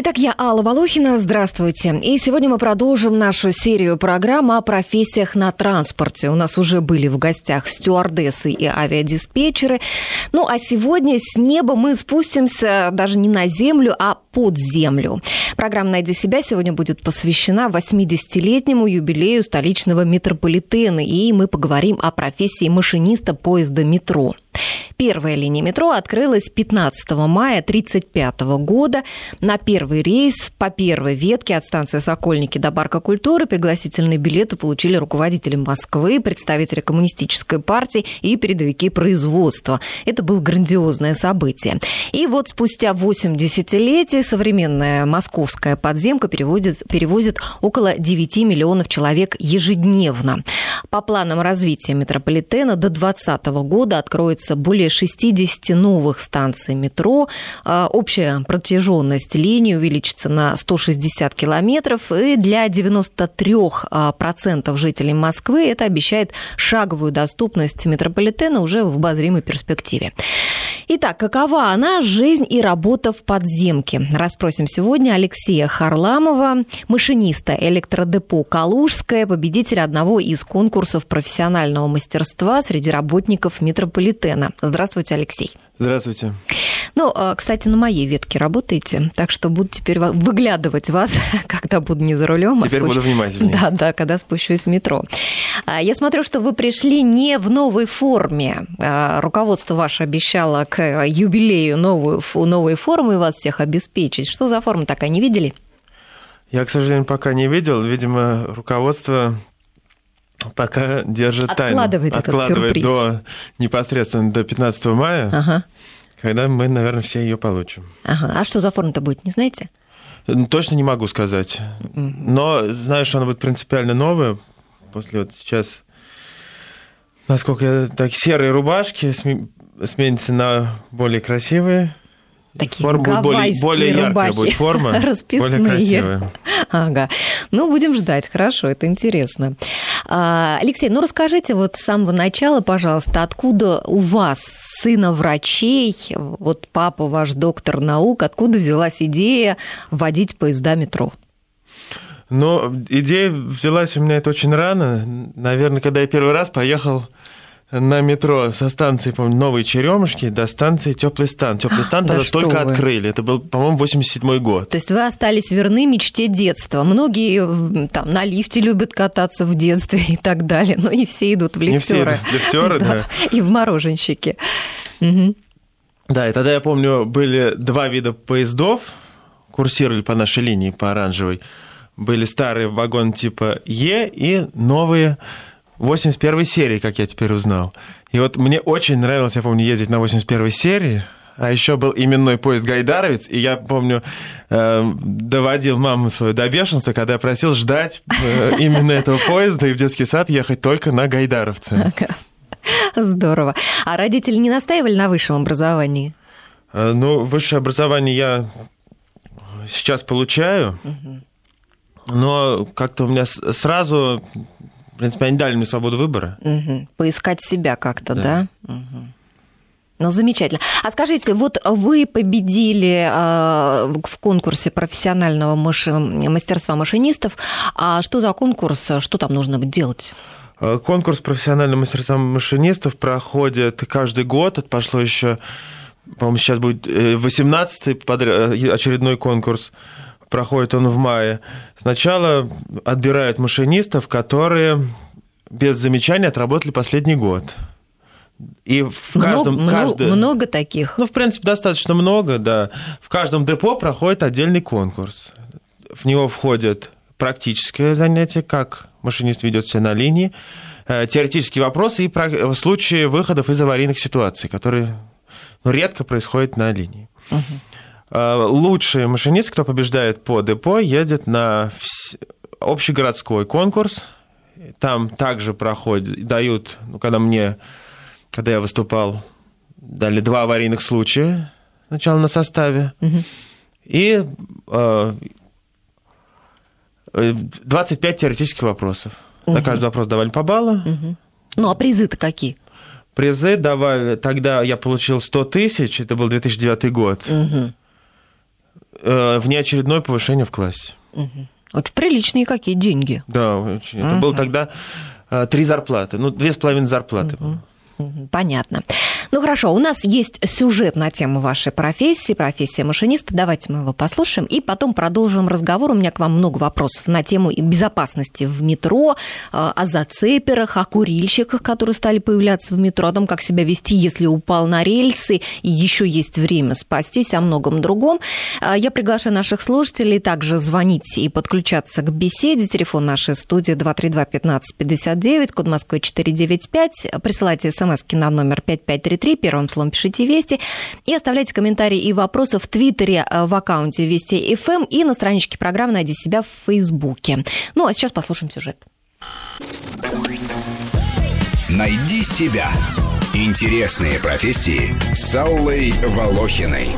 Итак, я Алла Волохина. Здравствуйте. И сегодня мы продолжим нашу серию программ о профессиях на транспорте. У нас уже были в гостях стюардессы и авиадиспетчеры. Ну, а сегодня с неба мы спустимся даже не на землю, а под землю. Программа «Найди себя» сегодня будет посвящена 80-летнему юбилею столичного метрополитена. И мы поговорим о профессии машиниста поезда метро. Первая линия метро открылась 15 мая 1935 года. На первый рейс по первой ветке от станции Сокольники до Парка культуры пригласительные билеты получили руководители Москвы, представители коммунистической партии и передовики производства. Это было грандиозное событие. И вот спустя 8 десятилетий современная московская подземка перевозит, перевозит около 9 миллионов человек ежедневно. По планам развития метрополитена до 2020 года откроется более более 60 новых станций метро. А, общая протяженность линии увеличится на 160 километров. И для 93% а, жителей Москвы это обещает шаговую доступность метрополитена уже в обозримой перспективе. Итак, какова она, жизнь и работа в подземке? Расспросим сегодня Алексея Харламова, машиниста электродепо «Калужская», победителя одного из конкурсов профессионального мастерства среди работников метрополитена. Здравствуйте, Алексей. Здравствуйте. Ну, а, кстати, на моей ветке работаете, так что буду теперь выглядывать вас, когда буду не за рулем. А теперь а спущ... буду внимательнее. Да, да, когда спущусь в метро. А, я смотрю, что вы пришли не в новой форме. Руководство ваше обещало к юбилею новую, новые формы вас всех обеспечить. Что за форма такая, не видели? Я, к сожалению, пока не видел. Видимо, руководство пока держит Откладывает тайну. Этот Откладывает сюрприз. до непосредственно до 15 мая, ага. когда мы, наверное, все ее получим. Ага. А что за форма-то будет, не знаете? Точно не могу сказать. Но что она будет принципиально новая. После вот сейчас, насколько я так, серые рубашки сменятся на более красивые. Такие форма будет более, более яркая будет форма, расписные. более красивая. Ага. Ну, будем ждать, хорошо, это интересно. А, Алексей, ну расскажите вот с самого начала, пожалуйста, откуда у вас, сына врачей, вот папа ваш доктор наук, откуда взялась идея вводить поезда метро? Ну, идея взялась у меня это очень рано. Наверное, когда я первый раз поехал на метро со станции, помню, Новые Черемушки до станции Теплый стан. Теплый стан да тогда только вы. открыли. Это был, по-моему, 87 год. То есть вы остались верны мечте детства. Многие там на лифте любят кататься в детстве и так далее, но не все идут в лифтеры. Не все идут в лифтеры, да. И в мороженщики. Да, и тогда я помню, были два вида поездов, курсировали по нашей линии, по оранжевой. Были старые вагоны типа Е и новые 81 серии, как я теперь узнал. И вот мне очень нравилось, я помню, ездить на 81 серии, а еще был именной поезд «Гайдаровец», и я помню, э, доводил маму свою до бешенства, когда я просил ждать э, именно этого поезда и в детский сад ехать только на «Гайдаровце». Здорово. А родители не настаивали на высшем образовании? Э, ну, высшее образование я сейчас получаю, но как-то у меня сразу в принципе, они дали мне свободу выбора. Угу. Поискать себя как-то, да? да? Угу. Ну, замечательно. А скажите, вот вы победили э, в конкурсе профессионального маши... мастерства машинистов. А что за конкурс? Что там нужно делать? Э, конкурс профессионального мастерства машинистов проходит каждый год. Это пошло еще, по-моему, сейчас будет 18-й э, очередной конкурс проходит он в мае, сначала отбирают машинистов, которые без замечаний отработали последний год. И в каждом... Много, каждый, много таких? Ну, в принципе, достаточно много, да. В каждом депо проходит отдельный конкурс. В него входит практическое занятие, как машинист ведет себя на линии, э, теоретические вопросы и случаи выходов из аварийных ситуаций, которые ну, редко происходят на линии. Угу. Э, лучший машинист, кто побеждает по депо, едет на общегородской конкурс. Там также проходит, дают, ну, когда мне, когда я выступал, дали два аварийных случая сначала на составе. Угу. И э, 25 теоретических вопросов. Угу. На каждый вопрос давали по баллу. Угу. Ну, а призы-то какие? Призы давали, тогда я получил 100 тысяч, это был 2009 год. Угу э, внеочередное повышение в классе. Угу. Очень приличные какие деньги. Да, очень. Это было тогда э, три зарплаты, ну, две с половиной зарплаты. Угу. Понятно. Ну хорошо, у нас есть сюжет на тему вашей профессии, профессия машиниста. Давайте мы его послушаем и потом продолжим разговор. У меня к вам много вопросов на тему безопасности в метро, э, о зацеперах, о курильщиках, которые стали появляться в метро, о том, как себя вести, если упал на рельсы, и еще есть время спастись, о многом другом. Э, я приглашаю наших слушателей также звонить и подключаться к беседе. Телефон нашей студии 232 15 59, код Москвы 495. Присылайте смс смс на номер 5533, первым словом пишите «Вести», и оставляйте комментарии и вопросы в Твиттере э, в аккаунте «Вести ФМ» эм» и на страничке программы «Найди себя» в Фейсбуке. Ну, а сейчас послушаем сюжет. «Найди себя» Интересные профессии с Аллой Волохиной.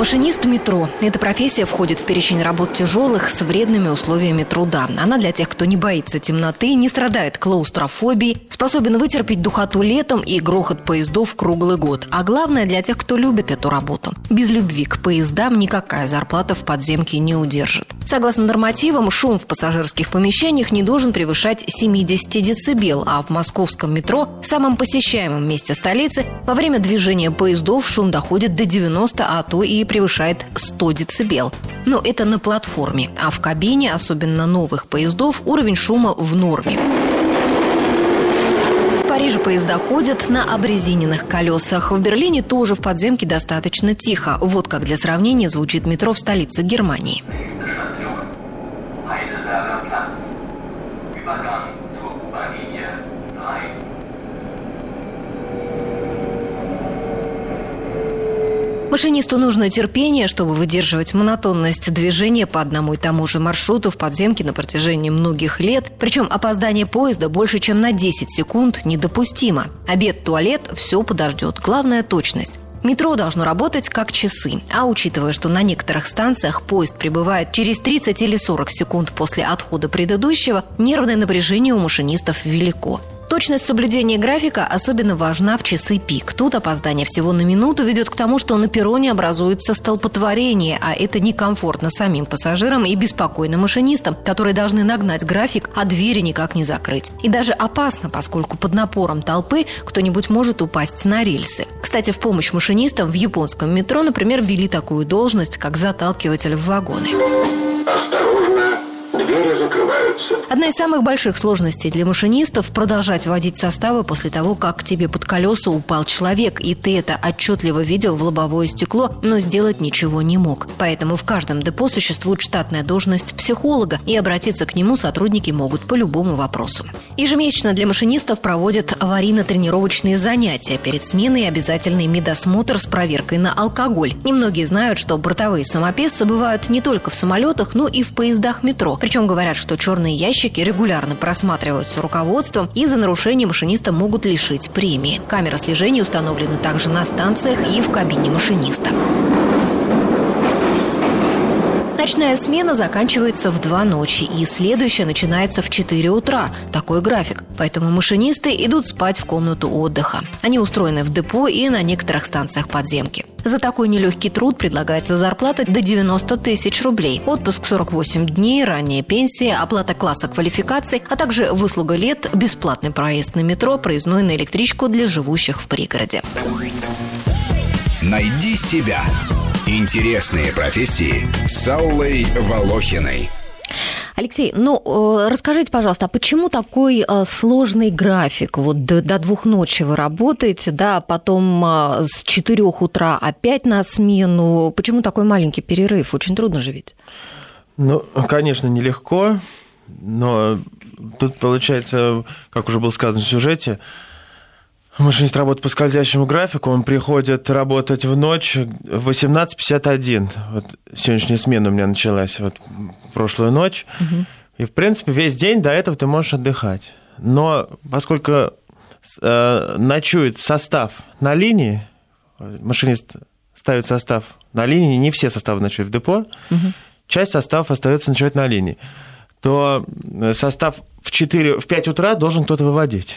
Машинист метро. Эта профессия входит в перечень работ тяжелых с вредными условиями труда. Она для тех, кто не боится темноты, не страдает клаустрофобией, способен вытерпеть духоту летом и грохот поездов круглый год. А главное для тех, кто любит эту работу. Без любви к поездам никакая зарплата в подземке не удержит. Согласно нормативам, шум в пассажирских помещениях не должен превышать 70 дБ, а в московском метро, самом посещаемом месте столицы, во время движения поездов шум доходит до 90, а то и превышает 100 дБ. Но это на платформе, а в кабине, особенно новых поездов, уровень шума в норме. В Париже поезда ходят на обрезиненных колесах. В Берлине тоже в подземке достаточно тихо. Вот как для сравнения звучит метро в столице Германии. Машинисту нужно терпение, чтобы выдерживать монотонность движения по одному и тому же маршруту в подземке на протяжении многих лет. Причем опоздание поезда больше, чем на 10 секунд недопустимо. Обед, туалет – все подождет. Главное – точность. Метро должно работать как часы, а учитывая, что на некоторых станциях поезд прибывает через 30 или 40 секунд после отхода предыдущего, нервное напряжение у машинистов велико. Точность соблюдения графика особенно важна в часы пик. Тут опоздание всего на минуту ведет к тому, что на перроне образуется столпотворение, а это некомфортно самим пассажирам и беспокойным машинистам, которые должны нагнать график, а двери никак не закрыть. И даже опасно, поскольку под напором толпы кто-нибудь может упасть на рельсы. Кстати, в помощь машинистам в японском метро, например, ввели такую должность, как заталкиватель в вагоны. Одна из самых больших сложностей для машинистов – продолжать водить составы после того, как к тебе под колеса упал человек, и ты это отчетливо видел в лобовое стекло, но сделать ничего не мог. Поэтому в каждом депо существует штатная должность психолога, и обратиться к нему сотрудники могут по любому вопросу. Ежемесячно для машинистов проводят аварийно-тренировочные занятия. Перед сменой обязательный медосмотр с проверкой на алкоголь. Немногие знают, что бортовые самописцы бывают не только в самолетах, но и в поездах метро. Причем говорят, что черные ящики Заказчики регулярно просматриваются руководством и за нарушение машиниста могут лишить премии. Камеры слежения установлены также на станциях и в кабине машиниста. Ночная смена заканчивается в 2 ночи, и следующая начинается в 4 утра. Такой график. Поэтому машинисты идут спать в комнату отдыха. Они устроены в депо и на некоторых станциях подземки. За такой нелегкий труд предлагается зарплата до 90 тысяч рублей. Отпуск 48 дней, ранняя пенсия, оплата класса квалификации, а также выслуга лет, бесплатный проезд на метро, проездной на электричку для живущих в пригороде. Найди себя. Интересные профессии с Аллой Волохиной. Алексей, ну э, расскажите, пожалуйста, а почему такой э, сложный график? Вот до, до двух ночи вы работаете, да, потом э, с четырех утра опять на смену. Почему такой маленький перерыв? Очень трудно же ведь. Ну, конечно, нелегко, но тут получается, как уже было сказано в сюжете, Машинист работает по скользящему графику, он приходит работать в ночь в 18.51. Вот сегодняшняя смена у меня началась вот прошлую ночь. Угу. И, в принципе, весь день до этого ты можешь отдыхать. Но поскольку э, ночует состав на линии, машинист ставит состав на линии, не все составы ночуют в депо, угу. часть составов остается ночевать на линии, то состав в, 4, в 5 утра должен кто-то выводить.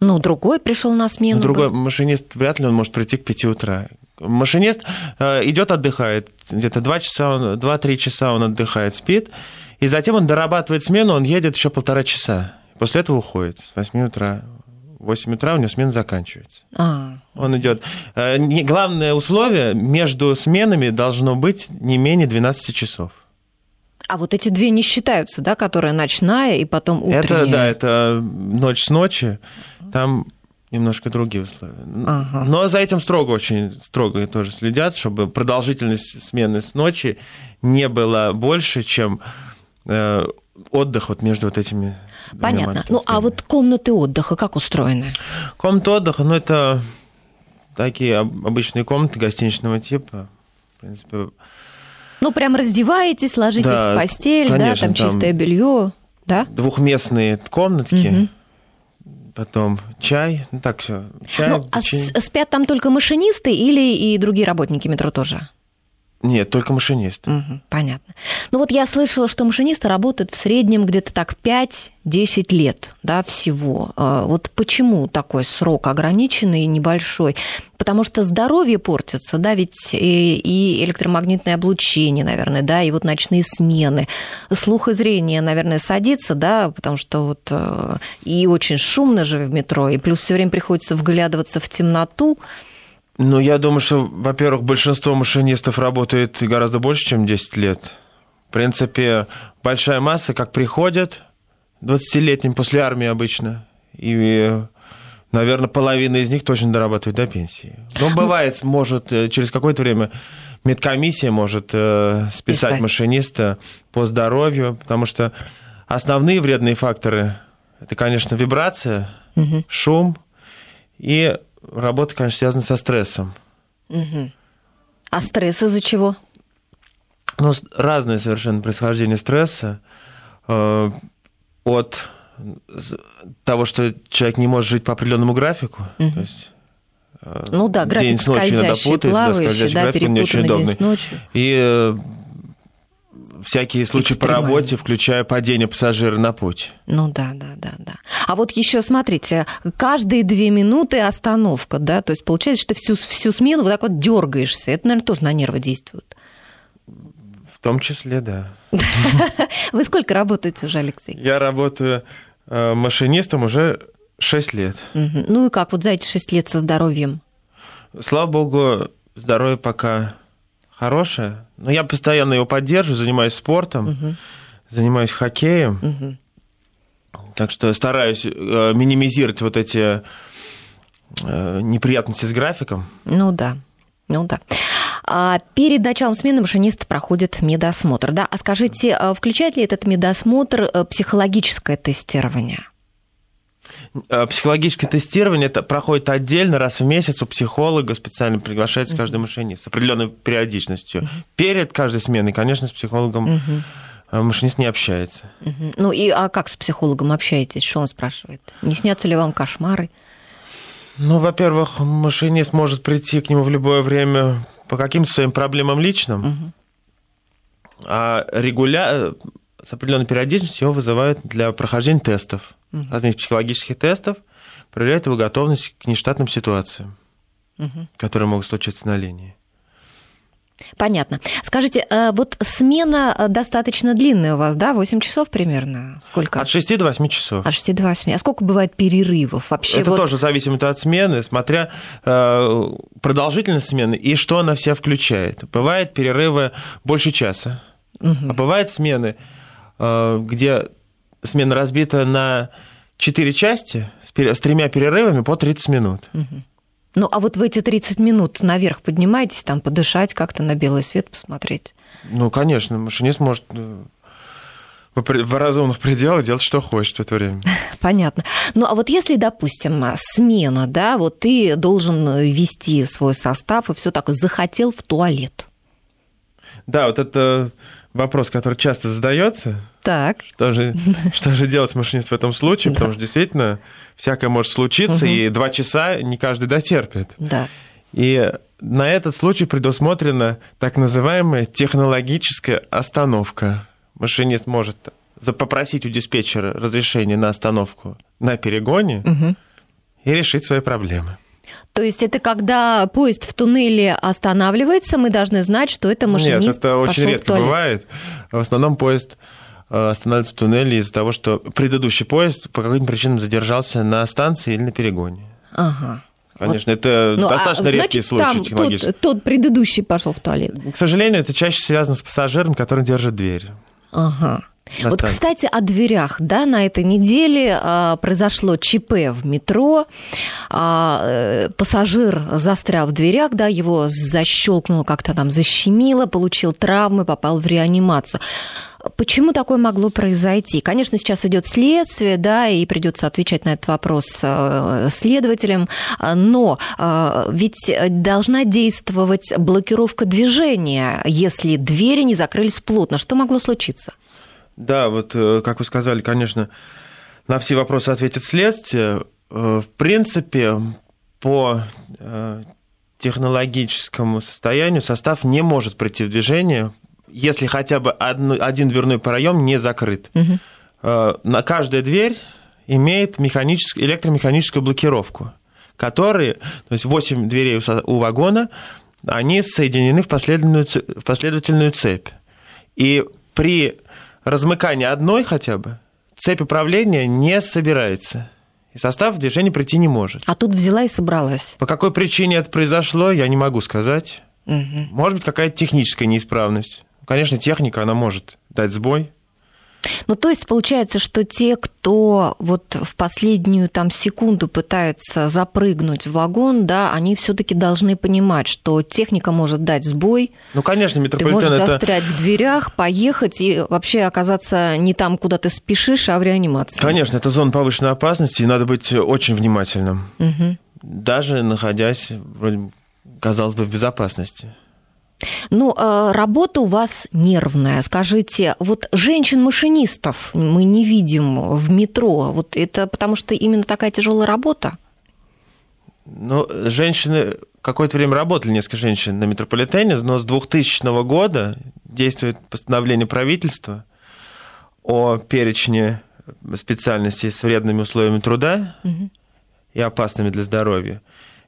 Ну, другой пришел на смену. Ну, другой машинист вряд ли он может прийти к 5 утра. Машинист э, идет, отдыхает. Где-то 2 часа, 2-3 часа он отдыхает, спит. И затем он дорабатывает смену, он едет еще полтора часа. После этого уходит с 8 утра. В 8 утра у него смена заканчивается. А, Он идет. Э, Главное условие между сменами должно быть не менее 12 часов. а вот эти две не считаются, да, которая ночная и потом утренняя? Это, да, это ночь с ночи. Там немножко другие условия. Ага. Но за этим строго, очень строго тоже следят, чтобы продолжительность смены с ночи не была больше, чем э, отдых вот между вот этими Понятно. Ну, а вот комнаты отдыха как устроены? Комната отдыха, ну, это такие об- обычные комнаты гостиничного типа. В принципе, Ну, прям раздеваетесь, ложитесь Да, в постель, конечно, да, там там- чистое белье, да? двухместные комнатки, Мгм. Потом чай, ну так все, чай, Ну, а спят там только машинисты или и другие работники метро тоже? Нет, только машинист. Мгм, понятно. Ну вот я слышала, что машинисты работают в среднем где-то так 5-10 лет да, всего. А Вот почему такой срок ограниченный и небольшой? Потому что здоровье портится, да, ведь и, и электромагнитное облучение, наверное, да, и вот ночные смены. Слух и зрение, наверное, садится, да, потому что вот э, и очень шумно же в метро, и плюс все время приходится вглядываться в темноту. Ну, я думаю, что, во-первых, большинство машинистов работает гораздо больше, чем 10 лет. В принципе, большая масса, как приходят, 20-летним после армии обычно, и, наверное, половина из них точно дорабатывает до пенсии. Но бывает, может, э, через какое-то время медкомиссия может э, списать Писать. машиниста по здоровью, потому что основные вредные факторы – это, конечно, вибрация, Мгм. шум и работа, конечно, связана со стрессом. Мгм. А стресс из-за чего? Ну, разное совершенно происхождение стресса. э, От того, что человек не может жить по определенному графику. То есть, э, Ну да, график день с ночью скользящий, путается, да, скользящий да, график, он не очень удобный. с ночью. И э, всякие случаи по работе, включая падение пассажира на путь. Ну да, да, да, да. А вот еще смотрите, каждые две минуты остановка, да, то есть получается, что всю, всю смену вот так вот дергаешься. Это, наверное, тоже на нервы действует. В том числе, да. Вы сколько работаете уже, Алексей? Я работаю э, машинистом уже 6 лет. Ну и как вот за эти шесть лет со здоровьем? Слава богу, здоровье пока хорошее. Но я постоянно его поддерживаю, занимаюсь спортом, занимаюсь хоккеем. Мгм. Так что стараюсь э, минимизировать вот эти э, неприятности с графиком. Ну да, ну да. А перед началом смены машинист проходит медосмотр, да? А скажите, а включает ли этот медосмотр э, психологическое тестирование? Э, Психологическое тестирование это проходит отдельно раз в месяц у психолога, специально приглашается каждый машинист с определенной периодичностью. Перед каждой сменой, конечно, с психологом э, машинист не общается. Ну и а как с психологом общаетесь? Что он спрашивает? Не снятся ли вам кошмары? Ну, во-первых, машинист может прийти к нему в любое время по каким-то своим проблемам личным, а регуля... с определенной периодичностью его вызывают для прохождения тестов, разных психологических тестов, проверяют его готовность к нештатным ситуациям, которые могут случиться на линии. Понятно. Скажите, э, вот смена э, достаточно длинная у вас, да? 8 часов примерно? Сколько? От 6 до 8 часов. От 6 до 8. А сколько бывает перерывов вообще? Это вот? тоже зависит от смены, смотря э, продолжительность смены и что она в себя включает. Бывают перерывы больше часа, а бывают смены, где смена разбита на 4 части с, тремя перерывами по 30 минут. Ну, а вот в эти 30 минут наверх поднимаетесь, там подышать как-то на белый свет посмотреть? Ну, конечно, машинист может э, в разумных пределах делать, что хочет в это время. Понятно. Ну, а вот если, допустим, смена, да, вот ты должен вести свой состав и все так, захотел в туалет. Да, вот это вопрос, который часто задается. Так. Что же, что же делать машинист в этом случае? Потому что действительно всякое может случиться, и два часа не каждый дотерпит. Да. И на этот случай предусмотрена так называемая технологическая остановка. Машинист может попросить у диспетчера разрешение на остановку на перегоне и решить свои проблемы. То есть это когда поезд в туннеле останавливается, мы должны знать, что это машинист Нет, это очень редко бывает. В основном поезд э, останавливается в туннеле из-за того, что предыдущий поезд по каким-то причинам задержался на станции или на перегоне. Ага. Конечно, это Ну, а, достаточно редкие значит, случаи там технологические. тот, тот предыдущий пошел в туалет. К сожалению, это чаще связано с пассажиром, который держит дверь. Ага. На Вот, станции. кстати, о дверях. Да, на этой неделе а, произошло ЧП в метро. А, э, пассажир застрял в дверях, да, его защелкнуло, как-то там защемило, получил травмы, попал в реанимацию. Почему такое могло произойти? Конечно, сейчас идет следствие, да, и придется отвечать на этот вопрос э, следователям, а, но э, ведь должна действовать блокировка движения, если двери не закрылись плотно. Что могло случиться? Да, вот, э, как вы сказали, конечно, на все вопросы ответит следствие. Э, В принципе, по технологическому состоянию состав не может прийти в движение, если хотя бы одну- один дверной проем не закрыт. Э, На каждая дверь имеет механическую, электромеханическую блокировку, которые, то есть 8 дверей у вагона, они соединены в последовательную, в последовательную цепь. И при размыкании одной хотя бы цепь управления не собирается. И состав в движение прийти не может. А тут взяла и собралась. По какой причине это произошло, я не могу сказать. Мгм. Может быть, какая-то техническая неисправность. Конечно, техника, она может дать сбой. Ну, то есть получается, что те, кто вот в последнюю там секунду пытается запрыгнуть в вагон, да, они все-таки должны понимать, что техника может дать сбой, Ну, конечно, ты можешь метрополитен это... застрять в дверях, поехать и вообще оказаться не там, куда ты спешишь, а в реанимации. Конечно, это зона повышенной опасности, и надо быть очень внимательным. Мгм. Даже находясь, вроде казалось бы, в безопасности. Ну, э, работа у вас нервная. Скажите, вот женщин-машинистов мы не видим в метро. Вот это потому что именно такая тяжелая работа? Ну, женщины какое-то время работали, несколько женщин на метрополитене, но с 2000 года действует постановление правительства о перечне специальностей с вредными условиями труда Мгм. и опасными для здоровья,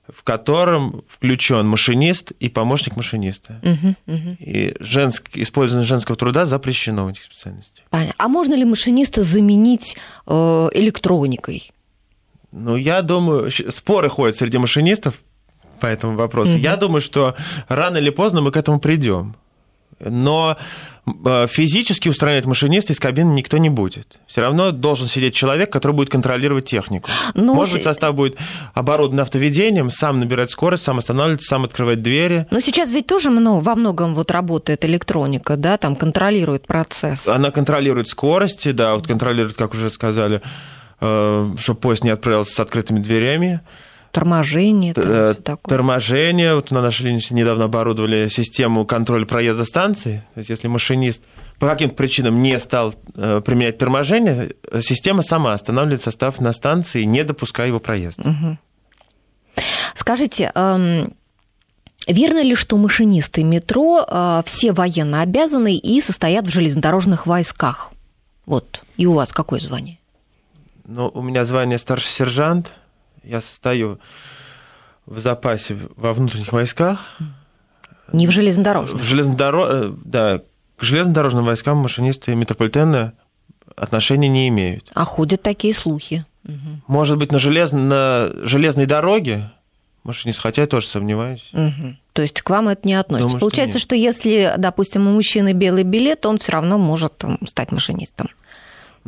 в котором включен машинист и помощник машиниста. Мгм, мгм. И женск... использование женского труда запрещено в этих специальностях. Понятно. А можно ли машиниста заменить э, электроникой? Ну, я думаю, споры ходят среди машинистов по этому вопросу. Мгм. Я думаю, что рано или поздно мы к этому придем. Но э, физически устранять машиниста из кабины никто не будет. Все равно должен сидеть человек, который будет контролировать технику. Ну, Может быть, состав будет оборудован автоведением, сам набирать скорость, сам останавливается, сам открывать двери. Но сейчас ведь тоже много, во многом вот работает электроника, да, там контролирует процесс. Она контролирует скорости, да, вот контролирует, как уже сказали, чтобы поезд не отправился с открытыми дверями. Торможение, там Э, такое. торможение. Вот на нашей линии недавно оборудовали систему контроля проезда станции. То есть, если машинист по каким-то причинам не стал э, применять торможение, система сама останавливает состав на станции, не допуская его проезда. Скажите, эм, верно ли, что машинисты метро э, все военно обязаны и состоят в железнодорожных войсках? Вот. И у вас какое звание? Ну, у меня звание старший сержант. Я состою в запасе во внутренних войсках. Не в железнодорожных. В железнодоро... э, Да, к железнодорожным войскам машинисты метрополитена отношения не имеют. А ходят такие слухи. Может быть, на, желез... на железной дороге машинист, хотя я тоже сомневаюсь. Мгм. То есть к вам это не относится. Думаю, что Получается, нет. что, если, допустим, у мужчины белый билет, он все равно может там, стать машинистом.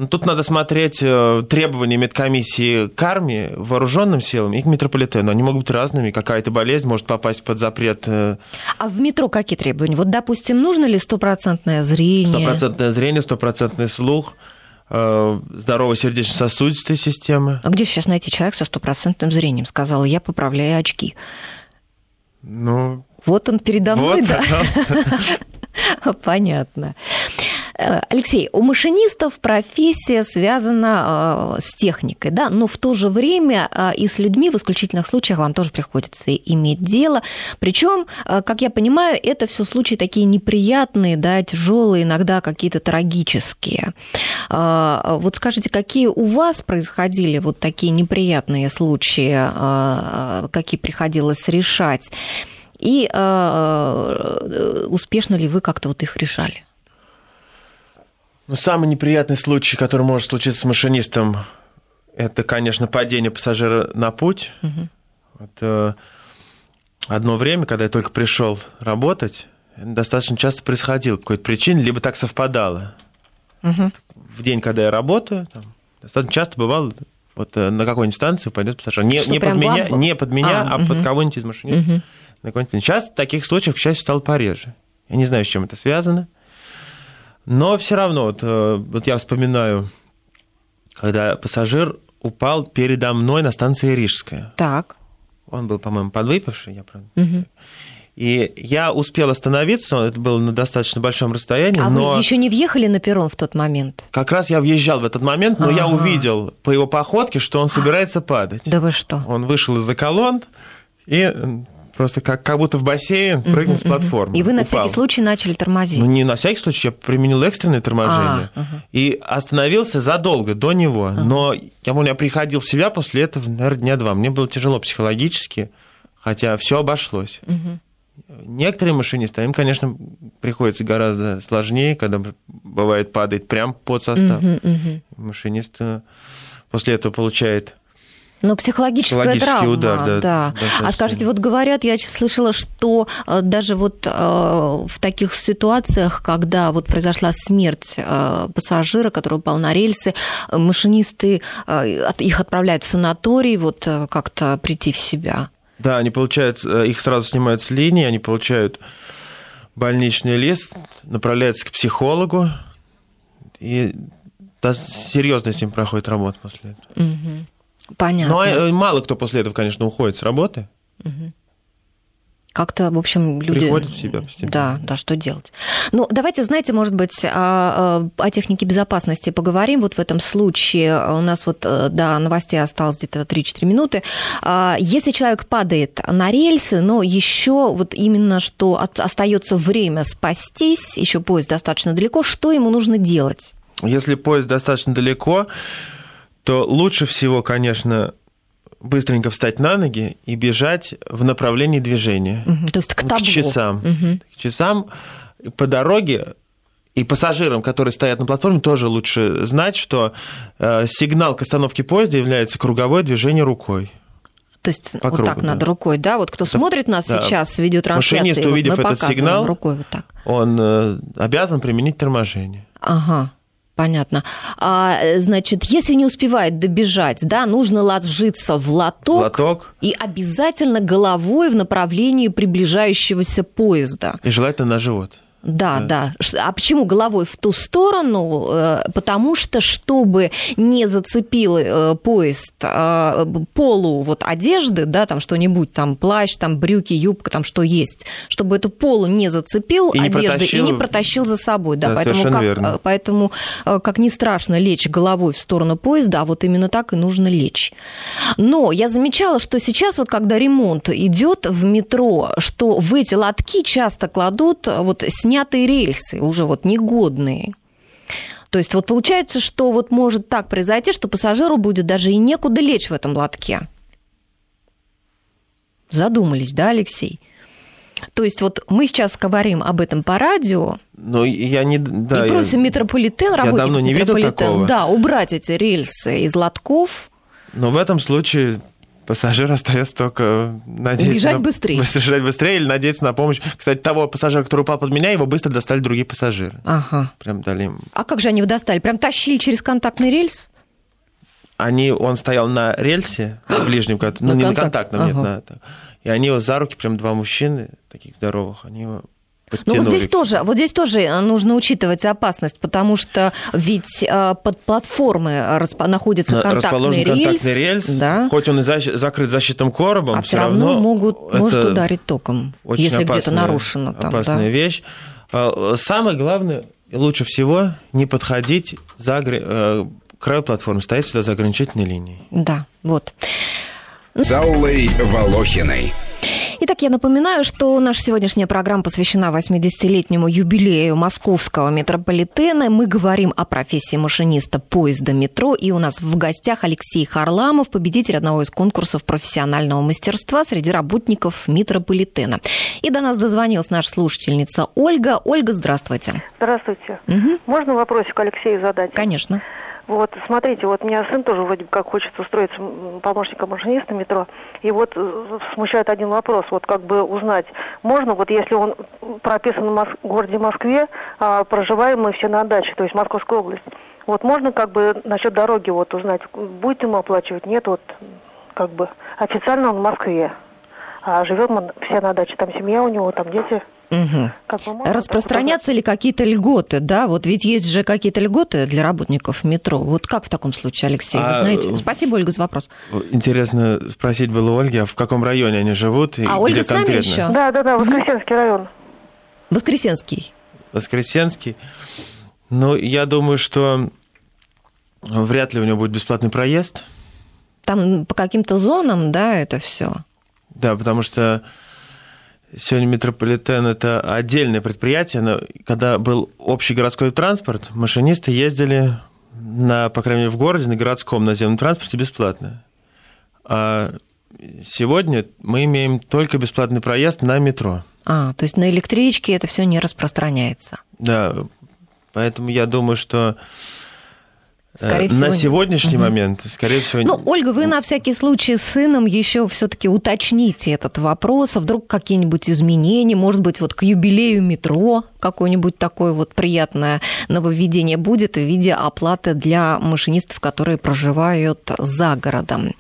Ну, тут надо смотреть э, требования медкомиссии к армии, вооруженным силам и к метрополитену. Они могут быть разными. Какая-то болезнь может попасть под запрет э, А в метро какие требования? Вот, допустим, нужно ли стопроцентное зрение? стопроцентное зрение, стопроцентный слух, э, здоровая сердечно-сосудистая система. А где сейчас найти человека со стопроцентным зрением? Сказала, я поправляю очки. Ну, Вот он передо мной, вот, да? пожалуйста. Понятно. Э, Алексей, у машинистов профессия связана э, с техникой, да, но в то же время э, и с людьми в исключительных случаях вам тоже приходится иметь дело. Причем, как я понимаю, это все случаи такие неприятные, да, тяжелые, иногда какие-то трагические. Вот скажите, какие у вас происходили вот такие неприятные случаи, какие приходилось решать? И успешно ли вы как-то вот их решали? Ну, самый неприятный случай, который может случиться с машинистом, это, конечно, падение пассажира на путь. Угу. Это одно время, когда я только пришел работать, достаточно часто происходило по какой-то причине, либо так совпадало. Угу. В день, когда я работаю, там, достаточно часто бывало, вот э, на какой-нибудь станции упадет пассажир. Не, не, под, меня, не под меня, а, а угу. под кого-нибудь из машинистов. Угу. Сейчас таких случаев, к счастью, стало пореже. Я не знаю, с чем это связано. Но все равно, вот, э, вот я вспоминаю, когда пассажир упал передо мной на станции Рижская. Так. Он был, по-моему, подвыпивший, я правильно. Угу. И я успел остановиться, это было на достаточно большом расстоянии. А но... вы еще не въехали на перрон в тот момент? Как раз я въезжал в этот момент, но ага. я увидел по его походке, что он собирается падать. Да вы что? Он вышел из-за колонн и Просто как, как будто в бассейн прыгнул uh-huh, с платформы. И вы на упал. всякий случай начали тормозить? Ну, не на всякий случай, я применил экстренное торможение. А, uh-huh. И остановился задолго до него. Uh-huh. Но я помню, я приходил в себя после этого, наверное, дня два. Мне было тяжело психологически, хотя все обошлось. Uh-huh. Некоторые машинисты, им, конечно, приходится гораздо сложнее, когда бывает падает прям под состав. Uh-huh, uh-huh. Машинист э, после этого получает ну, психологическая травма, удар, да. да. А скажите, вот говорят, я слышала, что э, даже вот э, в таких ситуациях, когда вот произошла смерть э, пассажира, который упал на рельсы, машинисты их отправляют в санаторий, вот как-то прийти в себя. Да, они получают, их сразу снимают с линии, они получают больничный лист, направляются к психологу, и да, серьезно с ним проходит работа после этого. Угу. Понятно. Но ну, а, мало кто после этого, конечно, уходит с работы. Угу. Как-то, в общем, люди... Приходят в себя постепенно. Да, да, что делать? Ну, давайте, знаете, может быть, о, о технике безопасности поговорим. Вот в этом случае у нас вот э, до новостей осталось где-то 3-4 минуты. А, если человек падает на рельсы, но еще вот именно что остается время спастись, еще поезд достаточно далеко, что ему нужно делать? Если поезд достаточно далеко, то лучше всего, конечно, быстренько встать на ноги и бежать в направлении движения. Угу, то есть к таблу. К часам. Угу. К часам по дороге и пассажирам, которые стоят на платформе, тоже лучше знать, что э, сигнал к остановке поезда является круговое движение рукой. То есть по вот кругу, так да. надо рукой, да? Вот кто Это, смотрит нас да. сейчас в видеотрансляции, Машинист, увидев вот этот сигнал, рукой вот так. он э, обязан применить торможение. Ага. Понятно. А, значит, если не успевает добежать, да, нужно ложиться в лоток, лоток и обязательно головой в направлении приближающегося поезда. И желательно на живот. Да, да, да. А почему головой в ту сторону? Э, потому что, чтобы не зацепил э, поезд э, полу вот одежды, да, там что-нибудь, там плащ, там брюки, юбка, там что есть, чтобы эту полу не зацепил и одежды не протащил... и не протащил за собой, да, да поэтому как, верно. поэтому как не страшно лечь головой в сторону поезда, а вот именно так и нужно лечь. Но я замечала, что сейчас вот когда ремонт идет в метро, что в эти лотки часто кладут вот с снятые рельсы, уже вот негодные. То есть вот получается, что вот может так произойти, что пассажиру будет даже и некуда лечь в этом лотке. Задумались, да, Алексей? То есть вот мы сейчас говорим об этом по радио. Но я не... Да, и просим я, метрополитен, работников я давно не метрополитен, видел такого. да, убрать эти рельсы из лотков. Но в этом случае пассажир остается только надеяться... Бежать на... быстрее. Бежать быстрее или надеяться на помощь. Кстати, того пассажира, который упал под меня, его быстро достали другие пассажиры. Ага. Прям дали им... А как же они его достали? Прям тащили через контактный рельс? Они, он стоял на рельсе, на ближнем, ну, не на контактном, нет, на И они его за руки, прям два мужчины, таких здоровых, они его ну вот здесь тоже, вот здесь тоже э, нужно учитывать опасность, потому что ведь э, под платформой находится контактный рельс, контактный рельс, да? хоть он и закрыт защитным коробом, а все равно, равно могут может ударить током, если где-то нарушено. Там, опасная да? вещь. А, самое главное лучше всего не подходить за э, к краю платформы, стоять всегда за ограничительной линией. Да, вот. С Аллой Волохиной. Итак, я напоминаю, что наша сегодняшняя программа посвящена 80-летнему юбилею московского метрополитена. Мы говорим о профессии машиниста поезда метро. И у нас в гостях Алексей Харламов, победитель одного из конкурсов профессионального мастерства среди работников метрополитена. И до нас дозвонилась наша слушательница Ольга. Ольга, здравствуйте. Здравствуйте. Мгм. Можно вопросик Алексею задать? Конечно. Вот, смотрите, вот у меня сын тоже вроде как хочет устроиться помощником машиниста метро. И вот э, смущает один вопрос, вот как бы узнать, можно вот если он прописан в Мос- городе Москве, а проживаем мы все на даче, то есть Московская область, вот можно как бы насчет дороги вот узнать, будет ему оплачивать, нет, вот как бы официально он в Москве, а живет он все на даче, там семья у него, там дети. Бы можно Распространятся ли какие-то льготы, да? Вот ведь есть же какие-то льготы для работников метро. Вот как в таком случае, Алексей, вы А, знаете? э, Спасибо, Ольга, за вопрос. Интересно спросить было у Ольги, а в каком районе они живут и А где Ольга с нами конкретно? еще? Да, да, да, Воскресенский район. Воскресенский. Воскресенский. Ну, я думаю, что вряд ли у него будет бесплатный проезд. Там по каким-то зонам, да, это все. Да, потому что сегодня метрополитен это отдельное предприятие, но когда был общий городской транспорт, машинисты ездили на, по крайней мере, в городе, на городском наземном транспорте бесплатно. А сегодня мы имеем только бесплатный проезд на метро. А, то есть на электричке это все не распространяется. Да, поэтому я думаю, что Скорее всего, на нет. сегодняшний момент, скорее всего, Ну, Ольга, вы на всякий случай с сыном еще все-таки уточните этот вопрос, а вдруг какие-нибудь изменения, может быть, вот к юбилею метро какое-нибудь такое вот приятное нововведение будет в виде оплаты для машинистов, которые проживают за городом.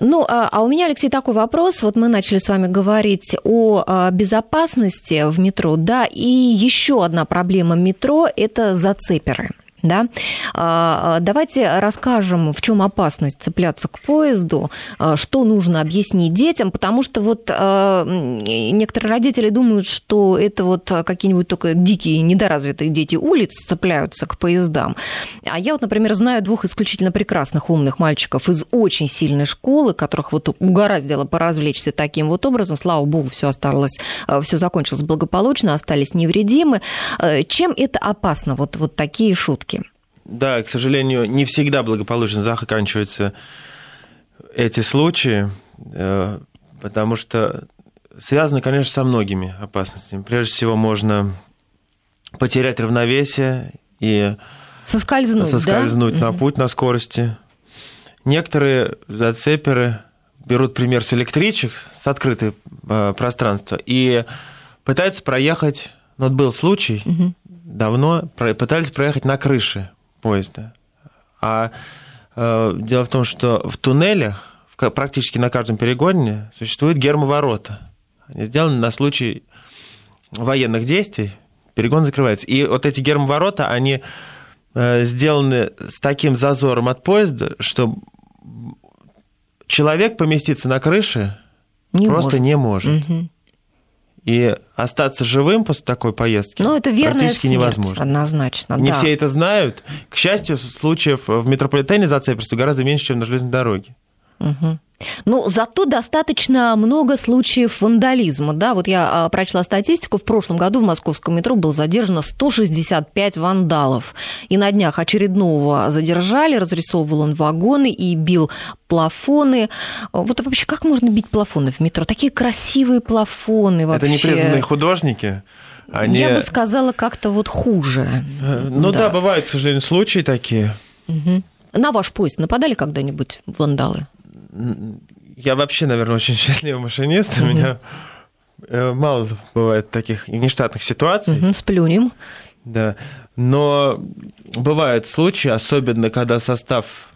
Ну, а а у меня, Алексей, такой вопрос. Вот мы начали с вами говорить о а, безопасности в метро, да, и еще одна проблема метро – это зацеперы. Да? А, а, Давайте расскажем, в чем опасность цепляться к поезду, а, что нужно объяснить детям, потому что вот некоторые родители думают, что это вот какие-нибудь только дикие, недоразвитые дети улиц цепляются к поездам. А я вот, например, знаю двух исключительно прекрасных умных мальчиков из очень сильной школы, которых вот угораздило поразвлечься таким вот образом. Слава богу, все осталось, все закончилось благополучно, остались невредимы. Э, Чем это опасно, вот, вот такие шутки? Да, к сожалению, не всегда благополучно заканчиваются эти случаи, э, потому что связано, конечно, со многими опасностями. Прежде всего, можно потерять равновесие и Соскользнуть, соскользнуть да? на путь на скорости. Некоторые зацеперы берут пример с электричек, с открытого э, пространства, и пытаются проехать, ну, вот был случай, Мгм. давно пытались проехать на крыше поезда. А э, дело в том, что в туннелях, в практически на каждом перегоне, существуют гермоворота. Они сделаны на случай военных действий, перегон закрывается. И вот эти гермоворота, они э, сделаны с таким зазором от поезда, что человек поместиться на крыше Не просто может. не может. Мгм. И остаться живым после такой поездки Ну, это практически смерть, невозможно. однозначно. Не да. все это знают. К счастью, случаев в метрополитене зацеперства гораздо меньше, чем на железной дороге. Мгм. Ну, зато достаточно много случаев вандализма. Да, вот я а, прочла статистику. В прошлом году в московском метро было задержано 165 вандалов. И на днях очередного задержали, разрисовывал он вагоны и бил плафоны. Вот вообще, как можно бить плафоны в метро? Такие красивые плафоны вообще. Это непризнанные художники. Они... Я бы сказала, как-то вот хуже. Э, Ну да. Да. бывают, к сожалению, случаи такие. Мгм. На ваш поезд нападали когда-нибудь вандалы? Я вообще, наверное, очень счастливый машинист. У меня э, мало бывает таких нештатных ситуаций. Сплюнем. Да. Но бывают случаи, особенно когда состав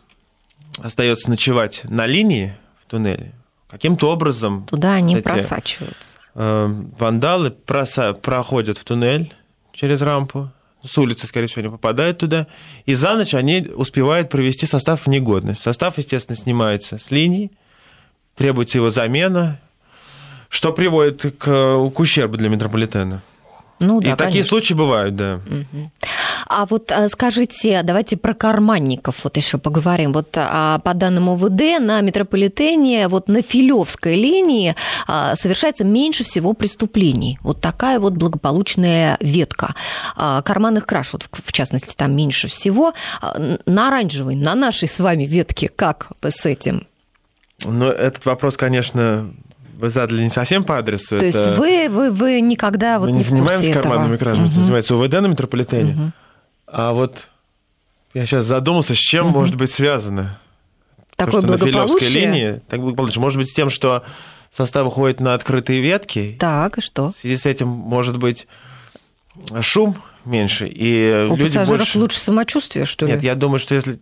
остается ночевать на линии в туннеле, каким-то образом Туда они эти, просачиваются. э, вандалы проса- проходят в туннель через рампу, с улицы, скорее всего, не попадают туда, и за ночь они успевают привести состав в негодность. Состав, естественно, снимается с линии, требуется его замена, что приводит к, к ущербу для метрополитена. Ну да, И такие конечно. случаи бывают, да. А вот а, скажите, давайте про карманников вот еще поговорим. Вот а, по данным ОВД на метрополитене, вот на Филевской линии а, совершается меньше всего преступлений. Вот такая вот благополучная ветка. А, Карманных краж, вот в частности, там меньше всего. На оранжевой, на нашей с вами ветке, как с этим? Но этот вопрос, конечно, вы задали не совсем по адресу. То есть Это- вы, вы, вы никогда вот Мы не не занимаемся этого? карманными кражами, это Мгм. занимается УВД на метрополитене. А вот я сейчас задумался, с чем может быть связано. Такое То, что на Филевской линии, так благополучие, может быть, с тем, что состав уходит на открытые ветки, Так, и что? в связи с этим может быть шум меньше, и У люди пассажиров больше... лучше самочувствие, что ли? Нет, я думаю, что если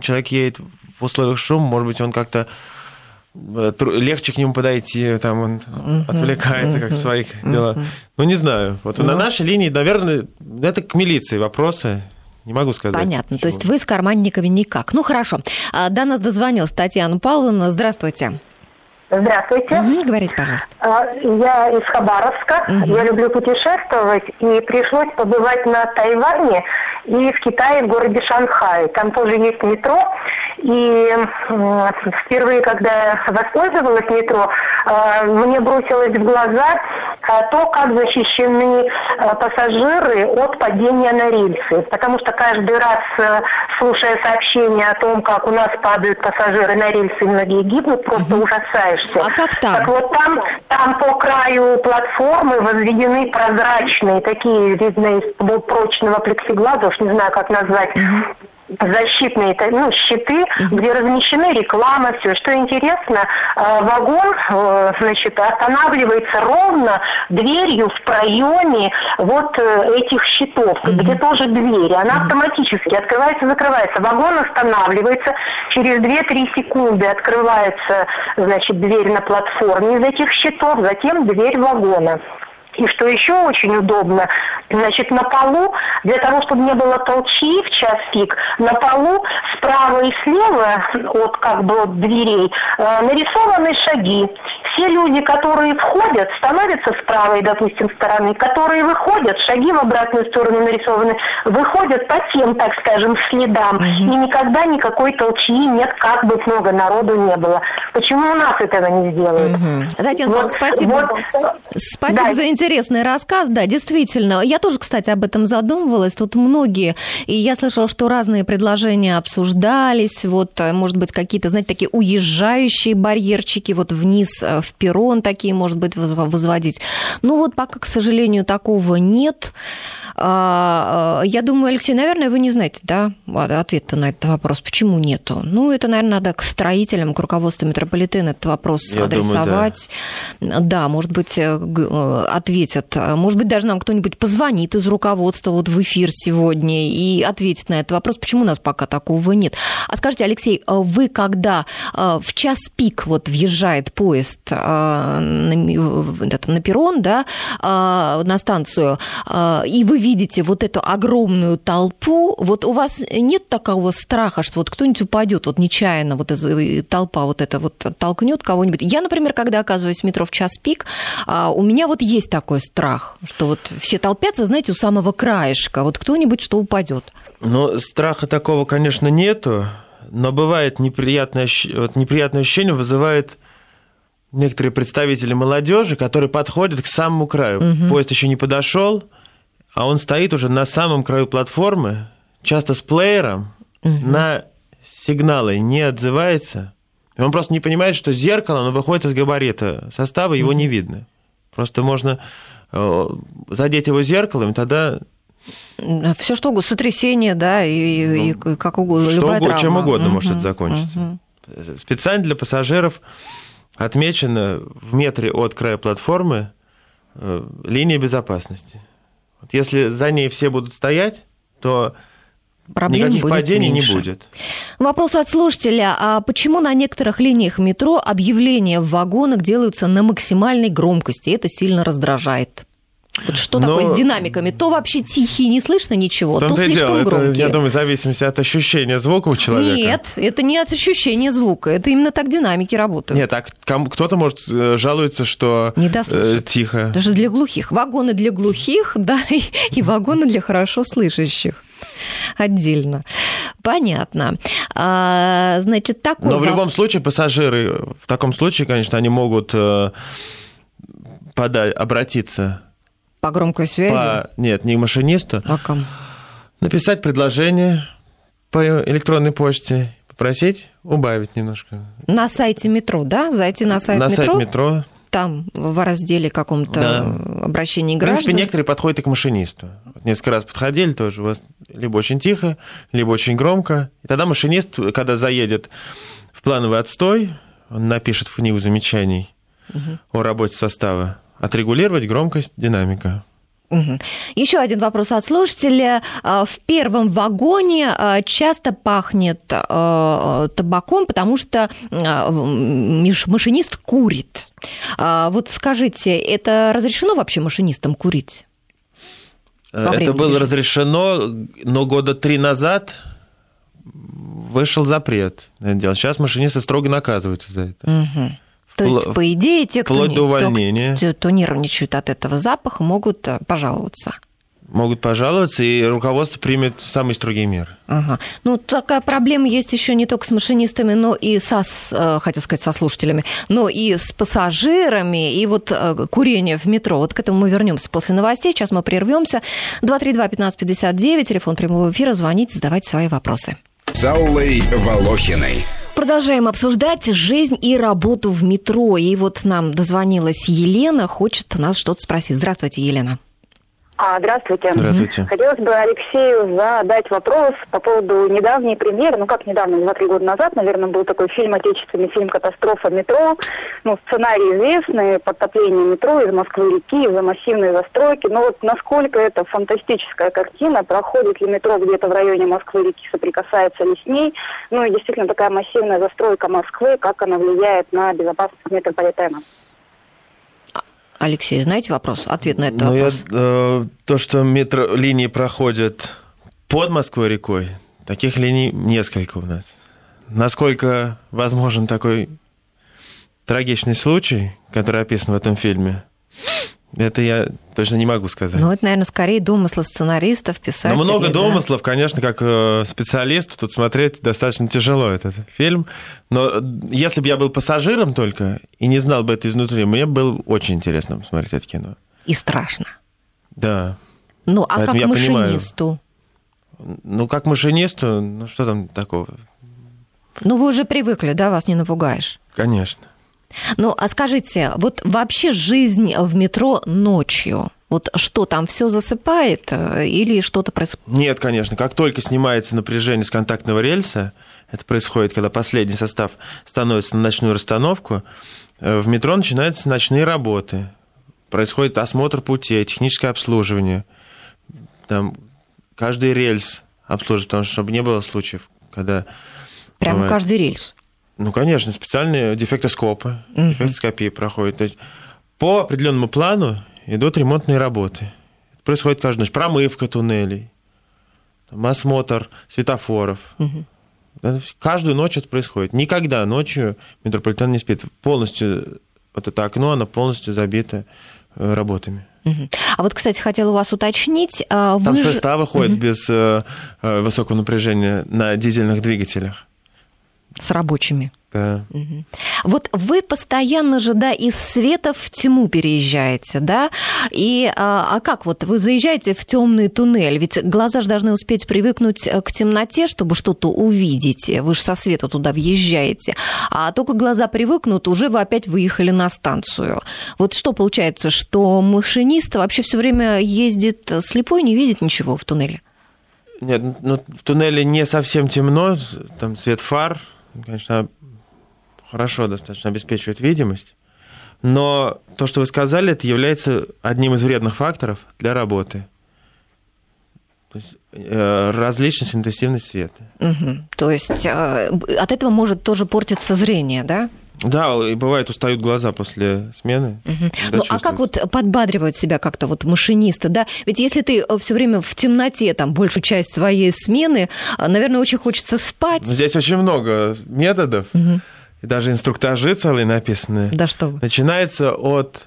человек едет в условиях шума, может быть, он как-то легче к нему подойти, там он отвлекается как в своих делах. Ну, не знаю. Вот на Ну. нашей линии, наверное, это к милиции вопросы. Не могу сказать. Понятно. То почему. есть вы с карманниками никак. Ну хорошо. А, До нас дозвонилась Татьяна Павловна. Здравствуйте. Здравствуйте. Мгм, Говорите, пожалуйста. А, Я из Хабаровска. Я люблю путешествовать. И пришлось побывать на Тайване и в Китае, в городе Шанхай. Там тоже есть метро. И впервые, когда я воспользовалась метро, а, мне бросилось в глаза а, то, как защищены а, пассажиры от падения на рельсы. Потому что каждый раз, э, слушая сообщения о том, как у нас падают пассажиры на рельсы, и многие гибнут, просто ужасаешься. А как там? Так вот там, там по краю платформы возведены прозрачные, такие, видно, из прочного плексиглаза, уж не знаю, как назвать, защитные ну, щиты, где размещены реклама, все. Что интересно, э, вагон, э, значит, останавливается ровно дверью в проеме вот э, этих щитов, где тоже двери. Она автоматически открывается, закрывается. Вагон останавливается, через 2-3 секунды открывается, значит, дверь на платформе из этих щитов, затем дверь вагона. И что еще очень удобно, значит, на полу, для того, чтобы не было толчи в час пик, на полу справа и слева от как бы от дверей э, нарисованы шаги. Все люди, которые входят, становятся с правой, допустим, стороны, которые выходят, шаги в обратную сторону нарисованы, выходят по тем, так скажем, следам. И никогда никакой толчи нет, как бы много народу не было. Почему у нас этого не сделают? Мгм. Татьяна Вот- спасибо. вот- Спасибо Да. за интересный рассказ. Да, действительно. Я тоже, кстати, об этом задумывалась. Тут многие, и я слышала, что разные предложения обсуждались. Вот, э, может быть, какие-то, знаете, такие уезжающие барьерчики вот вниз э, в перрон такие, может быть, воз- возводить. Ну вот пока, к сожалению, такого нет. А, э, Я думаю, Алексей, наверное, вы не знаете, да, ответ на этот вопрос. Почему нету? Ну, это, наверное, надо к строителям, к руководству метрополитена этот вопрос Я думаю, да. адресовать. Да, может быть, э, э, ответят. Может быть, даже нам кто-нибудь позвонит из руководства вот в эфир сегодня и ответит на этот вопрос, почему у нас пока такого нет. А скажите, Алексей, э, вы когда э, в час пик вот въезжает поезд э, на, перрон, да, э, на станцию, э, и вы видите вот эту огромную толпу, вот у вас нет такого страха, что вот кто-нибудь упадет вот нечаянно, вот толпа вот это вот толкнет кого-нибудь? Я, например, когда оказываюсь в метро в час пик, у меня вот есть такой страх, что вот все толпятся, знаете, у самого краешка, вот кто-нибудь что упадет. Ну, страха такого, конечно, нету, но бывает неприятное, вот неприятное ощущение вызывает некоторые представители молодежи, которые подходят к самому краю. Поезд еще не подошел, а он стоит уже на самом краю платформы, часто с плеером, на сигналы не отзывается. И он просто не понимает, что зеркало, оно выходит из габарита состава, его не видно. Просто можно э, задеть его зеркалом, и тогда Все что угодно, сотрясение, да, и, и- и как угодно, Ну, что любая угодно, чем травма. угодно может Мгм, это закончиться. мгм. Специально для пассажиров отмечена в метре от края платформы э, линия безопасности. Если за ней все будут стоять, то Проблем никаких будет падений меньше. не будет. Вопрос от слушателя. А почему на некоторых линиях метро объявления в вагонах делаются на максимальной громкости? Это сильно раздражает. Вот что Но- такое с динамиками? То вообще тихий, не слышно ничего, то слишком дело, это, громкие. я думаю, в зависимости от ощущения звука у человека. Нет, это не от ощущения звука, это именно так динамики работают. Нет, так кто-то может э, жалуется, что Не э, тихо. Даже для глухих. Вагоны для глухих, да, и, и вагоны для хорошо слышащих. Отдельно. Понятно. А, значит, такой... Но в любом случае пассажиры, в таком случае, конечно, они могут э, пода- обратиться По громкой связи. по... Нет, не к машинисту, А кому? написать предложение по электронной почте, попросить убавить немножко. На сайте метро, да? Зайти на сайт На метро. сайт метро. Там в разделе каком-то Да. обращении В принципе, граждан. некоторые подходят и к машинисту. Вот несколько раз подходили тоже, у вас либо очень тихо, либо очень громко. И тогда машинист, когда заедет в плановый отстой, он напишет в книгу замечаний о работе состава, отрегулировать громкость динамика. Еще один вопрос от слушателя. А, В первом вагоне а, часто пахнет а, табаком, потому что машинист курит. Вот скажите, это разрешено вообще машинистам курить? Во время Это было движения. разрешено, но года три назад вышел запрет на это дело. Сейчас машинисты строго наказываются за это. Мгм. То есть, Впло- по идее, те, кто, не- увольнения. кто- кто нервничают от этого запаха, могут э, пожаловаться. Могут пожаловаться, и руководство примет самые строгие меры. Ага. Ну, такая проблема есть еще не только с машинистами, но и со, э, хотел сказать, со слушателями, но и с пассажирами, и вот э, курение в метро. Вот к этому мы вернемся после новостей. Сейчас мы прервемся. 232-1559, телефон прямого эфира. Звоните, задавайте свои вопросы. С Аллой Волохиной. Продолжаем обсуждать жизнь и работу в метро. И вот нам дозвонилась Елена, хочет нас что-то спросить. Здравствуйте, Елена. А, здравствуйте. Здравствуйте. Хотелось бы Алексею задать вопрос по поводу недавней премьеры, ну как недавно, два-три года назад, наверное, был такой фильм, отечественный фильм «Катастрофа метро». Ну, сценарий известный, подтопление метро из Москвы-реки, из-за массивной застройки. Но вот насколько это фантастическая картина, проходит ли метро где-то в районе Москвы-реки, соприкасается ли с ней, ну и действительно такая массивная застройка Москвы, как она влияет на безопасность метрополитена. Алексей, знаете вопрос? Ответ на этот Ну, я, вопрос. э, то, что метро линии проходят под Москвой рекой, таких линий несколько у нас. Насколько возможен такой трагичный случай, который описан в этом фильме, это я точно не могу сказать. Ну, это, наверное, скорее домыслы сценаристов, Но писателей. много да? домыслов, конечно, как э, специалисту тут смотреть достаточно тяжело этот фильм. Но если бы я был пассажиром только и не знал бы это изнутри, мне было очень интересно посмотреть это кино. И страшно. Да. Ну, а Поэтому как я понимаю. машинисту? Ну, как машинисту, ну что там такого? Ну, вы уже привыкли, да, вас не напугаешь. Конечно. Ну, а скажите, вот вообще жизнь в метро ночью, вот что там, все засыпает э, или что-то происходит? Нет, конечно. Как только снимается напряжение с контактного рельса, это происходит, когда последний состав становится на ночную расстановку, э, в метро начинаются ночные работы. Происходит осмотр путей, техническое обслуживание. Там каждый рельс обслуживать, потому что чтобы не было случаев, когда... Прямо бывает- каждый рельс. Ну, конечно, специальные дефектоскопы, дефектоскопии проходят. То есть по определенному плану идут ремонтные работы. Это происходит каждую ночь. Промывка туннелей, осмотр светофоров. Вс- каждую ночь это происходит. Никогда ночью метрополитен не спит. Полностью вот это окно, оно полностью забито э, работами. А вот, кстати, хотела у вас уточнить. а Там же- составы ходят без э, э, высокого напряжения на дизельных двигателях. С рабочими. Да. Вот вы постоянно же, да, из света в тьму переезжаете, да? И а, а как вот вы заезжаете в темный туннель? Ведь глаза же должны успеть привыкнуть э, к темноте, чтобы что-то увидеть. Вы же со света туда въезжаете. А только глаза привыкнут, уже вы опять выехали на станцию. Вот что получается, что машинист вообще все время ездит слепой, не видит ничего в туннеле? Нет, ну, в туннеле не совсем темно, там свет фар, конечно, хорошо достаточно обеспечивает видимость. Но то, что вы сказали, это является одним из вредных факторов для работы. То есть э, различность интенсивность света. Мгм. То есть э, от этого может тоже портиться зрение, да? Да, и бывает устают глаза после смены. Угу. Ну, а как вот подбадривают себя как-то вот машинисты, да? Ведь если ты все время в темноте, там, большую часть своей смены, наверное, очень хочется спать. Здесь очень много методов, угу. и даже инструктажи целые написаны. Да что Начинается от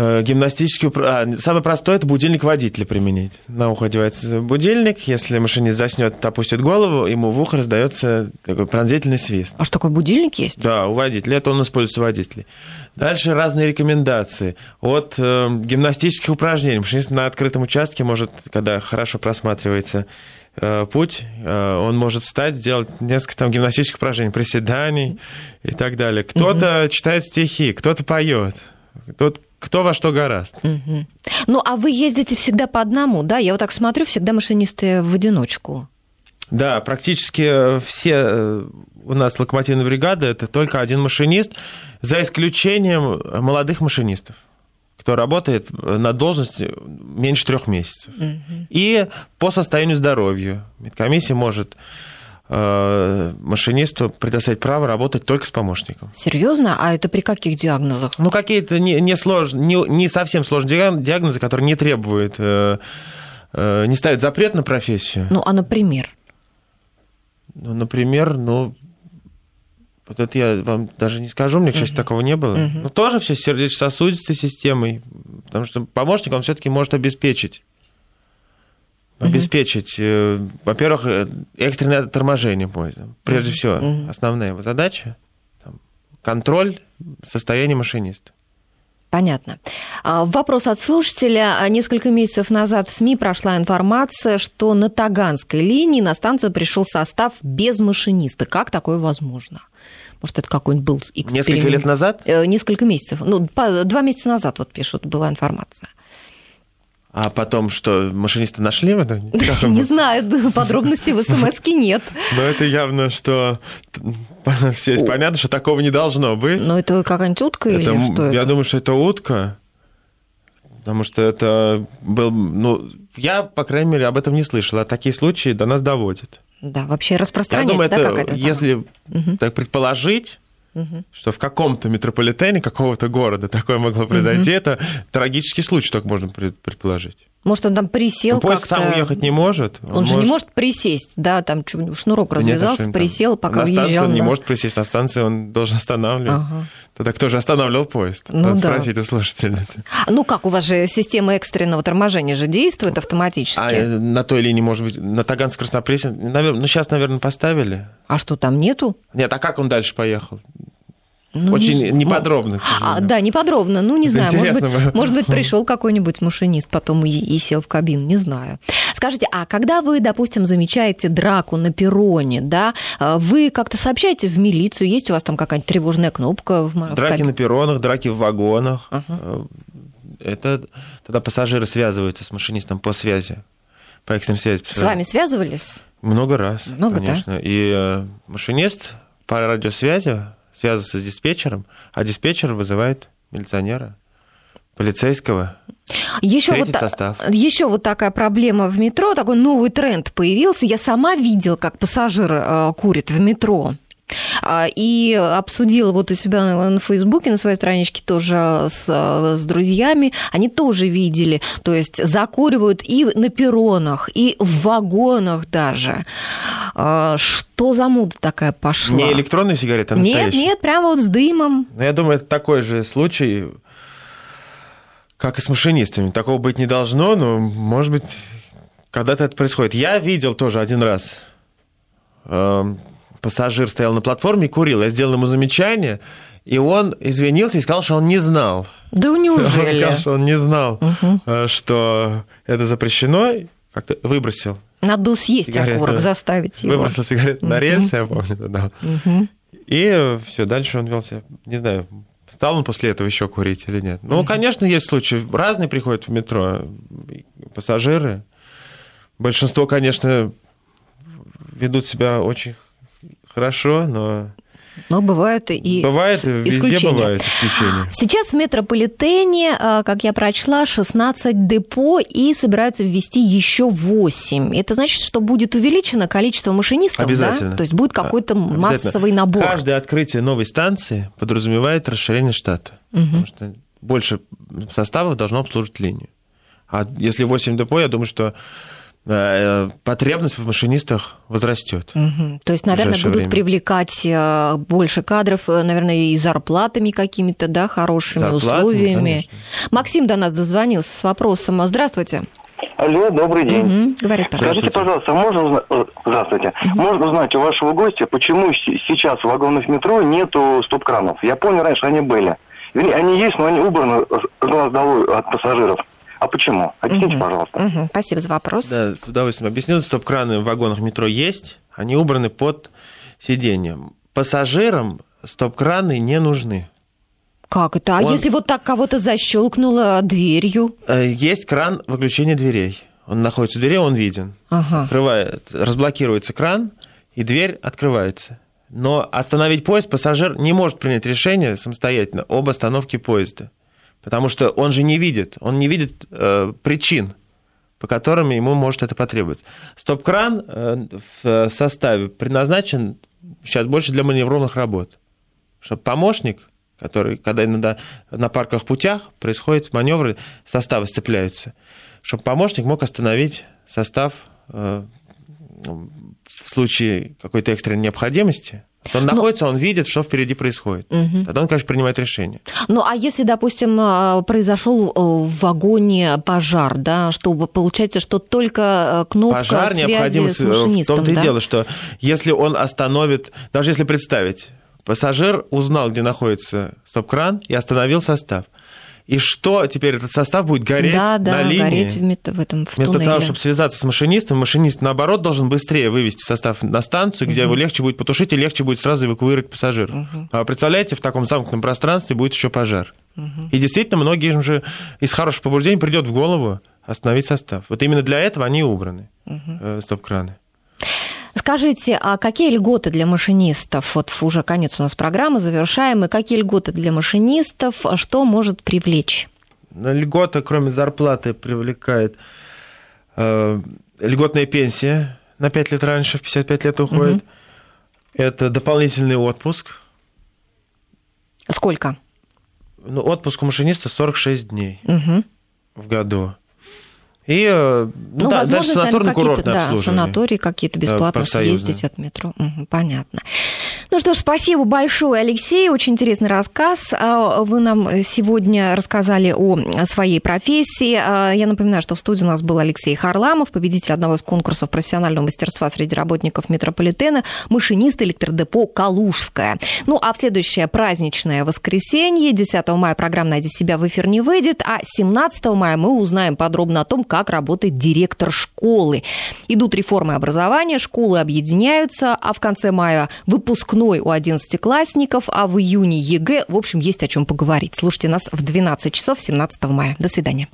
Э, гимнастический... А, самый простой – это будильник водителя применить. На ухо одевается будильник, если машинист заснет, опустит голову, ему в ухо раздается такой пронзительный свист. А что такое будильник есть? Да, у водителя. Это он используется у водителей. Дальше разные рекомендации. От э, гимнастических упражнений. Машинист на открытом участке может, когда хорошо просматривается э, путь, э, он может встать, сделать несколько там гимнастических упражнений, приседаний и так далее. Кто-то угу. читает стихи, кто-то поет. Тот, кто во что гораст. Угу. Ну, а вы ездите всегда по одному, да? Я вот так смотрю, всегда машинисты в одиночку. Да, практически все э, у нас локомотивная бригада это только один машинист, за исключением молодых машинистов, кто работает на должности меньше трех месяцев. Угу. И по состоянию здоровья. Медкомиссия может Э, машинисту предоставить право работать только с помощником. Серьезно? А это при каких диагнозах? Ну, какие-то не, не, слож... не, не совсем сложные диагнозы, которые не требуют, э, э, не ставят запрет на профессию. Ну, а например? Ну, например, ну, вот это я вам даже не скажу, мне, к счастью, угу. такого не было. Угу. Ну, тоже все с сердечно-сосудистой системой, потому что помощник он все-таки может обеспечить обеспечить, э, во-первых, э, экстренное торможение поезда. Прежде всего, основная его задача там, контроль состояния машиниста. Понятно. А, вопрос от слушателя. Несколько месяцев назад в СМИ прошла информация, что на Таганской линии на станцию пришел состав без машиниста. Как такое возможно? Может, это какой-нибудь был эксперимент? Несколько лет назад? Э, несколько месяцев. Ну, два месяца назад, вот пишут, была информация. А потом что, машиниста нашли? Не знаю, подробностей в смс нет. Но это явно, что все понятно, что такого не должно быть. Но это какая-нибудь утка или что Я думаю, что это утка, потому что это был... Ну, я, по крайней мере, об этом не слышал, а такие случаи до нас доводят. Да, вообще распространяется, я думаю, какая-то Если так предположить, угу. что в каком-то метрополитене какого-то города такое могло произойти, угу. это трагический случай, только можно предположить. Может, он там присел ну, Поезд сам уехать не может. Он, он же может... не может присесть, да, там шнурок развязался, Нет, присел, пока На станции уезжал, он да. не может присесть, на станции он должен останавливать. Ага. Тогда кто же останавливал поезд? Ну, Надо да. спросить у слушательницы. Ну как, у вас же система экстренного торможения же действует автоматически? А на той линии, может быть, на Таганск-Краснопресне, наверное, ну сейчас, наверное, поставили. А что, там нету? Нет, а как он дальше поехал? Ну, Очень не, неподробно. А, да, неподробно. Ну, не знаю. Может быть, может быть, пришел какой-нибудь машинист, потом и, и сел в кабину, не знаю. Скажите, а когда вы, допустим, замечаете драку на перроне, да, а, вы как-то сообщаете в милицию? Есть у вас там какая-нибудь тревожная кнопка? В, драки в на перронах, драки в вагонах. Ага. Это тогда пассажиры связываются с машинистом по связи, по экстренной связи. С вами связывались? Много раз, Много, конечно. Да? И э, машинист по радиосвязи связываться с диспетчером, а диспетчер вызывает милиционера, полицейского. Еще вот, состав. еще вот такая проблема в метро, такой новый тренд появился. Я сама видела, как пассажир э, курит в метро. А, и обсудила вот у себя на Фейсбуке, на своей страничке тоже с, с друзьями. Они тоже видели, то есть закуривают и на перронах, и в вагонах даже. А, что за муда такая пошла? Не электронные сигареты, а Нет, нет, прямо вот с дымом. Ну, я думаю, это такой же случай, как и с машинистами. Такого быть не должно, но, может быть, когда-то это происходит. Я видел тоже один раз эм, пассажир стоял на платформе и курил. Я сделал ему замечание, и он извинился и сказал, что он не знал. Да неужели? Он сказал, что он не знал, угу. что это запрещено, как-то выбросил. Надо было съесть сигарету, окурок, заставить его. Выбросил сигарету угу. на рельсы, я помню. Да. Угу. И все, дальше он вел себя, не знаю, стал он после этого еще курить или нет. Ну, угу. конечно, есть случаи, разные приходят в метро пассажиры. Большинство, конечно, ведут себя очень хорошо, но Но бывают и Бывает, везде исключения. бывают исключения. Сейчас в метрополитене, а, как я прочла, 16 депо и собираются ввести еще 8. Это значит, что будет увеличено количество машинистов, Обязательно. да? То есть будет какой-то массовый набор. Каждое открытие новой станции подразумевает расширение штата. Потому что больше составов должно обслуживать линию. А если 8 депо, я думаю, что потребность в машинистах возрастет. Мгм. То есть, наверное, будут время. привлекать э, больше кадров, э, наверное, и зарплатами какими-то, да, хорошими Зарплатами, условиями. конечно. Максим до нас дозвонился с вопросом. Здравствуйте. Алло, добрый день. Мгм. Говорит, пожалуйста. Скажите, пожалуйста, можно узнать, э, здравствуйте, можно узнать у вашего гостя, почему сейчас в вагонах метро нету стоп-кранов? Я помню, раньше они были. Вернее, они есть, но они убраны с глаз долой от пассажиров. А почему? Объясните, пожалуйста. Мгм. Спасибо за вопрос. Да, с удовольствием объясню. Стоп-краны в вагонах метро есть, они убраны под сиденьем. Пассажирам стоп-краны не нужны. Как это? А Он- если вот так кого-то защелкнуло дверью? Э, Есть кран выключения дверей. Он находится у двери, он виден. Ага. Открывает, разблокируется кран, и дверь открывается. Но остановить поезд пассажир не может принять решение самостоятельно об остановке поезда. Потому что он же не видит, он не видит э, причин, по которым ему может это потребоваться. Стоп-кран э, в составе предназначен сейчас больше для маневровых работ. Чтобы помощник, который, когда иногда на парковых путях происходят маневры, составы сцепляются, чтобы помощник мог остановить состав э, в случае какой-то экстренной необходимости. Вот Он находится, он видит, что впереди происходит. Тогда он, конечно, принимает решение. Ну, а если, допустим, а, произошел э, в вагоне пожар, да, что получается, что только э, кнопка Пожар связи необходим с в машинистом, том-то да? и дело, что если он остановит, даже если представить, пассажир узнал, где находится стоп-кран и остановил состав. И что теперь этот состав будет гореть да, да, на линии? гореть в, мет- в этом в Вместо туннеле. того, чтобы связаться с машинистом, машинист, наоборот, должен быстрее вывести состав на станцию, где его легче будет потушить и легче будет сразу эвакуировать пассажиров. А представляете, в таком замкнутом пространстве будет еще пожар. И действительно, многим же из хороших побуждений придет в голову остановить состав. Вот именно для этого они убраны, э, стоп-краны. Скажите, а какие льготы для машинистов? Вот уже конец у нас программы, завершаем. И какие льготы для машинистов? Что может привлечь? На Льгота, кроме зарплаты, привлекает э, льготная пенсия на 5 лет раньше, в 55 лет уходит. Это дополнительный отпуск. Сколько? Ну, отпуск у машиниста 46 дней Мгм. в году. И э, Ну, да, возможно, дальше санаторно-курортное да, обслуживание. санатории какие-то бесплатно съездить от метро. Мгм, понятно. Ну что ж, спасибо большое, Алексей. Очень интересный рассказ. А, Вы нам сегодня рассказали о своей профессии. А, Я напоминаю, что в студии у нас был Алексей Харламов, победитель одного из конкурсов профессионального мастерства среди работников метрополитена, машинист электродепо «Калужская». Ну, а в следующее праздничное воскресенье, 10 мая, программа «Найди себя» в эфир не выйдет, а 17 мая мы узнаем подробно о том, как работает директор школы. Идут реформы образования, школы объединяются, а в конце мая выпускной у 11-классников, а в июне ЕГЭ. В общем, есть о чем поговорить. Слушайте нас в 12 часов 17 мая. До свидания.